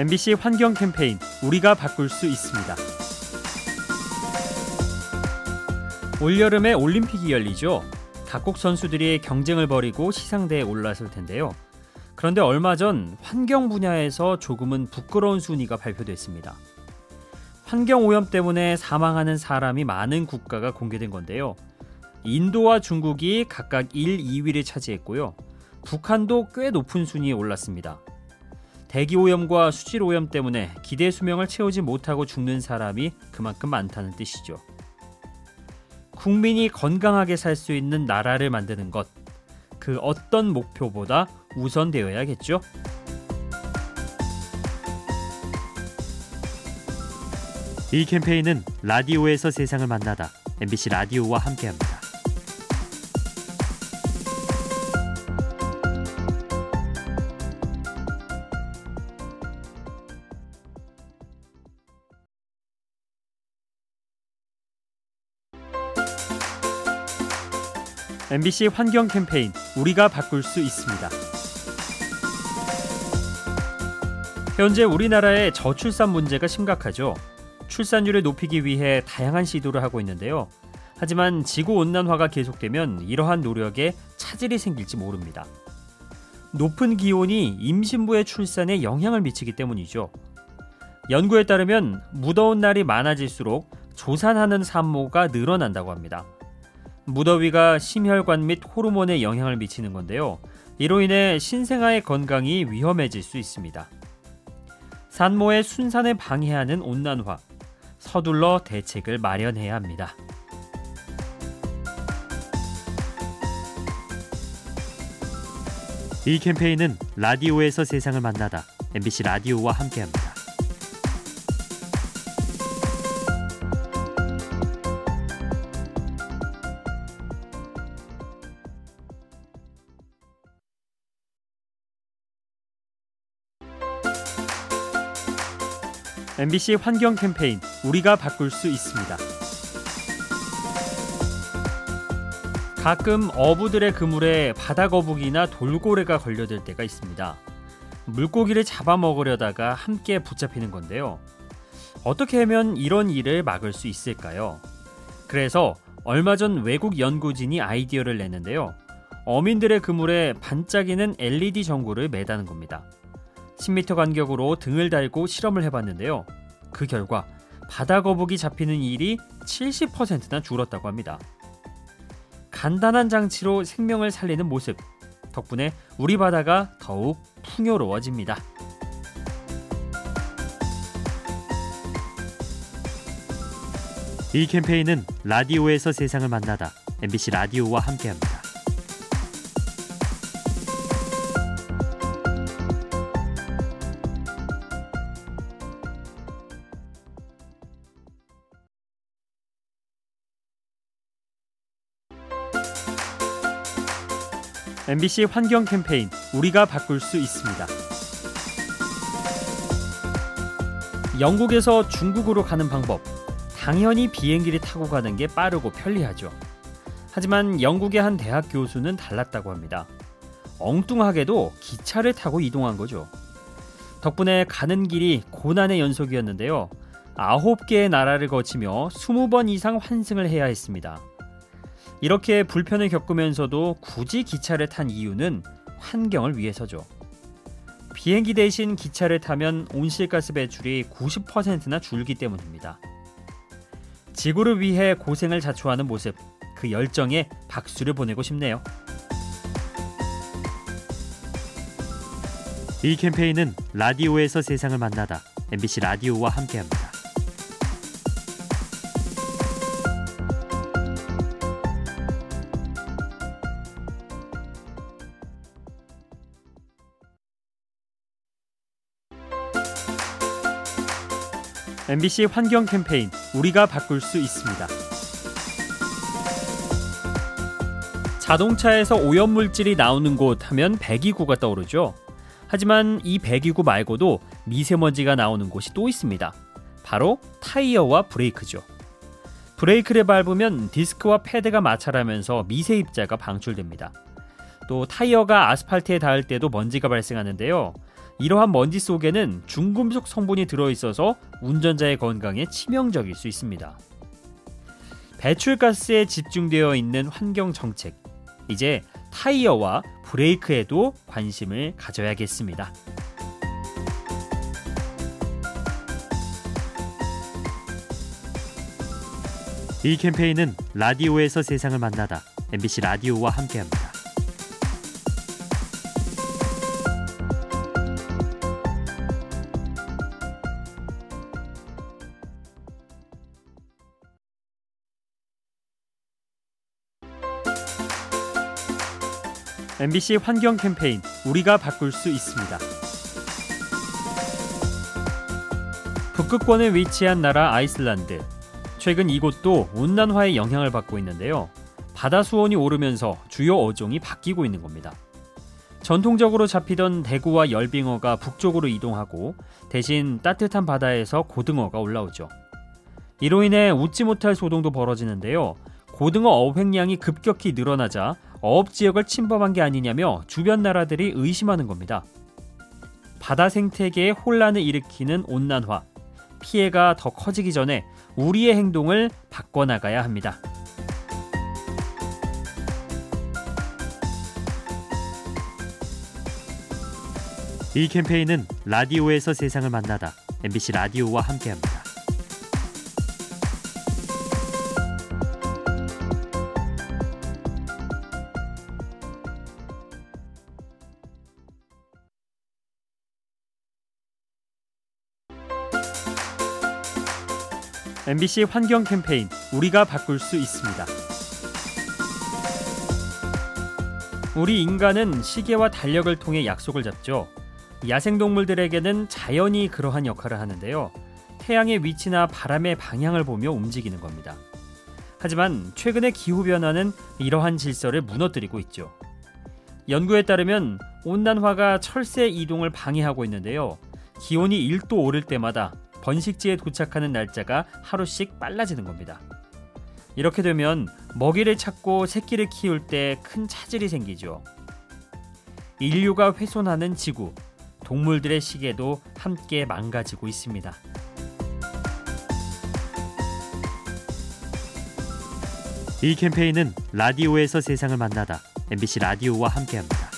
MBC 환경 캠페인 우리가 바꿀 수 있습니다. 올여름에 올림픽이 열리죠. 각국 선수들이 경쟁을 벌이고 시상대에 올랐을 텐데요. 그런데 얼마 전 환경 분야에서 조금은 부끄러운 순위가 발표됐습니다. 환경 오염 때문에 사망하는 사람이 많은 국가가 공개된 건데요. 인도와 중국이 각각 1, 2위를 차지했고요. 북한도 꽤 높은 순위에 올랐습니다. 대기 오염과 수질 오염 때문에 기대 수명을 채우지 못하고 죽는 사람이 그만큼 많다는 뜻이죠. 국민이 건강하게 살 수 있는 나라를 만드는 것. 그 어떤 목표보다 우선되어야겠죠. 이 캠페인은 라디오에서 세상을 만나다 MBC 라디오와 함께합니다. MBC 환경 캠페인 우리가 바꿀 수 있습니다. 현재 우리나라의 저출산 문제가 심각하죠. 출산율을 높이기 위해 다양한 시도를 하고 있는데요. 하지만 지구 온난화가 계속되면 이러한 노력에 차질이 생길지 모릅니다. 높은 기온이 임신부의 출산에 영향을 미치기 때문이죠. 연구에 따르면 무더운 날이 많아질수록 조산하는 산모가 늘어난다고 합니다. 무더위가 심혈관 및 호르몬에 영향을 미치는 건데요. 이로 인해 신생아의 건강이 위험해질 수 있습니다. 산모의 순산을 방해하는 온난화, 서둘러 대책을 마련해야 합니다. 이 캠페인은 라디오에서 세상을 만나다 MBC 라디오와 함께합니다. MBC 환경 캠페인 우리가 바꿀 수 있습니다. 가끔 어부들의 그물에 바다 거북이나 돌고래가 걸려들 때가 있습니다. 물고기를 잡아먹으려다가 함께 붙잡히는 건데요. 어떻게 하면 이런 일을 막을 수 있을까요? 그래서 얼마 전 외국 연구진이 아이디어를 냈는데요. 어민들의 그물에 반짝이는 LED 전구를 매다는 겁니다. 10m 간격으로 등을 달고 실험을 해봤는데요. 그 결과 바다 거북이 잡히는 일이 70%나 줄었다고 합니다. 간단한 장치로 생명을 살리는 모습 덕분에 우리 바다가 더욱 풍요로워집니다. 이 캠페인은 라디오에서 세상을 만나다 MBC 라디오와 함께합니다. MBC 환경 캠페인 우리가 바꿀 수 있습니다. 영국에서 중국으로 가는 방법. 당연히 비행기를 타고 가는 게 빠르고 편리하죠. 하지만 영국의 한 대학 교수는 달랐다고 합니다. 엉뚱하게도 기차를 타고 이동한 거죠. 덕분에 가는 길이 고난의 연속이었는데요. 아홉 개의 나라를 거치며 20번 이상 환승을 해야 했습니다. 이렇게 불편을 겪으면서도 굳이 기차를 탄 이유는 환경을 위해서죠. 비행기 대신 기차를 타면 온실가스 배출이 90%나 줄기 때문입니다. 지구를 위해 고생을 자초하는 모습, 그 열정에 박수를 보내고 싶네요. 이 캠페인은 라디오에서 세상을 만나다 MBC 라디오와 함께합니다. MBC 환경 캠페인 우리가 바꿀 수 있습니다. 자동차에서 오염물질이 나오는 곳 하면 배기구가 떠오르죠. 하지만 이 배기구 말고도 미세먼지가 나오는 곳이 또 있습니다. 바로 타이어와 브레이크죠. 브레이크를 밟으면 디스크와 패드가 마찰하면서 미세 입자가 방출됩니다. 또 타이어가 아스팔트에 닿을 때도 먼지가 발생하는데요. 이러한 먼지 속에는 중금속 성분이 들어있어서 운전자의 건강에 치명적일 수 있습니다. 배출가스에 집중되어 있는 환경 정책. 이제 타이어와 브레이크에도 관심을 가져야겠습니다. 이 캠페인은 라디오에서 세상을 만나다 MBC 라디오와 함께합니다. MBC 환경 캠페인 우리가 바꿀 수 있습니다. 북극권에 위치한 나라 아이슬란드. 최근 이곳도 온난화의 영향을 받고 있는데요. 바다 수온이 오르면서 주요 어종이 바뀌고 있는 겁니다. 전통적으로 잡히던 대구와 열빙어가 북쪽으로 이동하고 대신 따뜻한 바다에서 고등어가 올라오죠. 이로 인해 웃지 못할 소동도 벌어지는데요. 고등어 어획량이 급격히 늘어나자 어업 지역을 침범한 게 아니냐며 주변 나라들이 의심하는 겁니다. 바다 생태계에 혼란을 일으키는 온난화, 피해가 더 커지기 전에 우리의 행동을 바꿔나가야 합니다. 이 캠페인은 라디오에서 세상을 만나다 MBC 라디오와 함께합니다. MBC 환경 캠페인 우리가 바꿀 수 있습니다. 우리 인간은 시계와 달력을 통해 약속을 잡죠. 야생동물들에게는 자연이 그러한 역할을 하는데요. 태양의 위치나 바람의 방향을 보며 움직이는 겁니다. 하지만 최근의 기후변화는 이러한 질서를 무너뜨리고 있죠. 연구에 따르면 온난화가 철새 이동을 방해하고 있는데요. 기온이 1도 오를 때마다 번식지에 도착하는 날짜가 하루씩 빨라지는 겁니다. 이렇게 되면 먹이를 찾고 새끼를 키울 때 큰 차질이 생기죠. 인류가 훼손하는 지구, 동물들의 시계도 함께 망가지고 있습니다. 이 캠페인은 라디오에서 세상을 만나다 MBC 라디오와 함께합니다.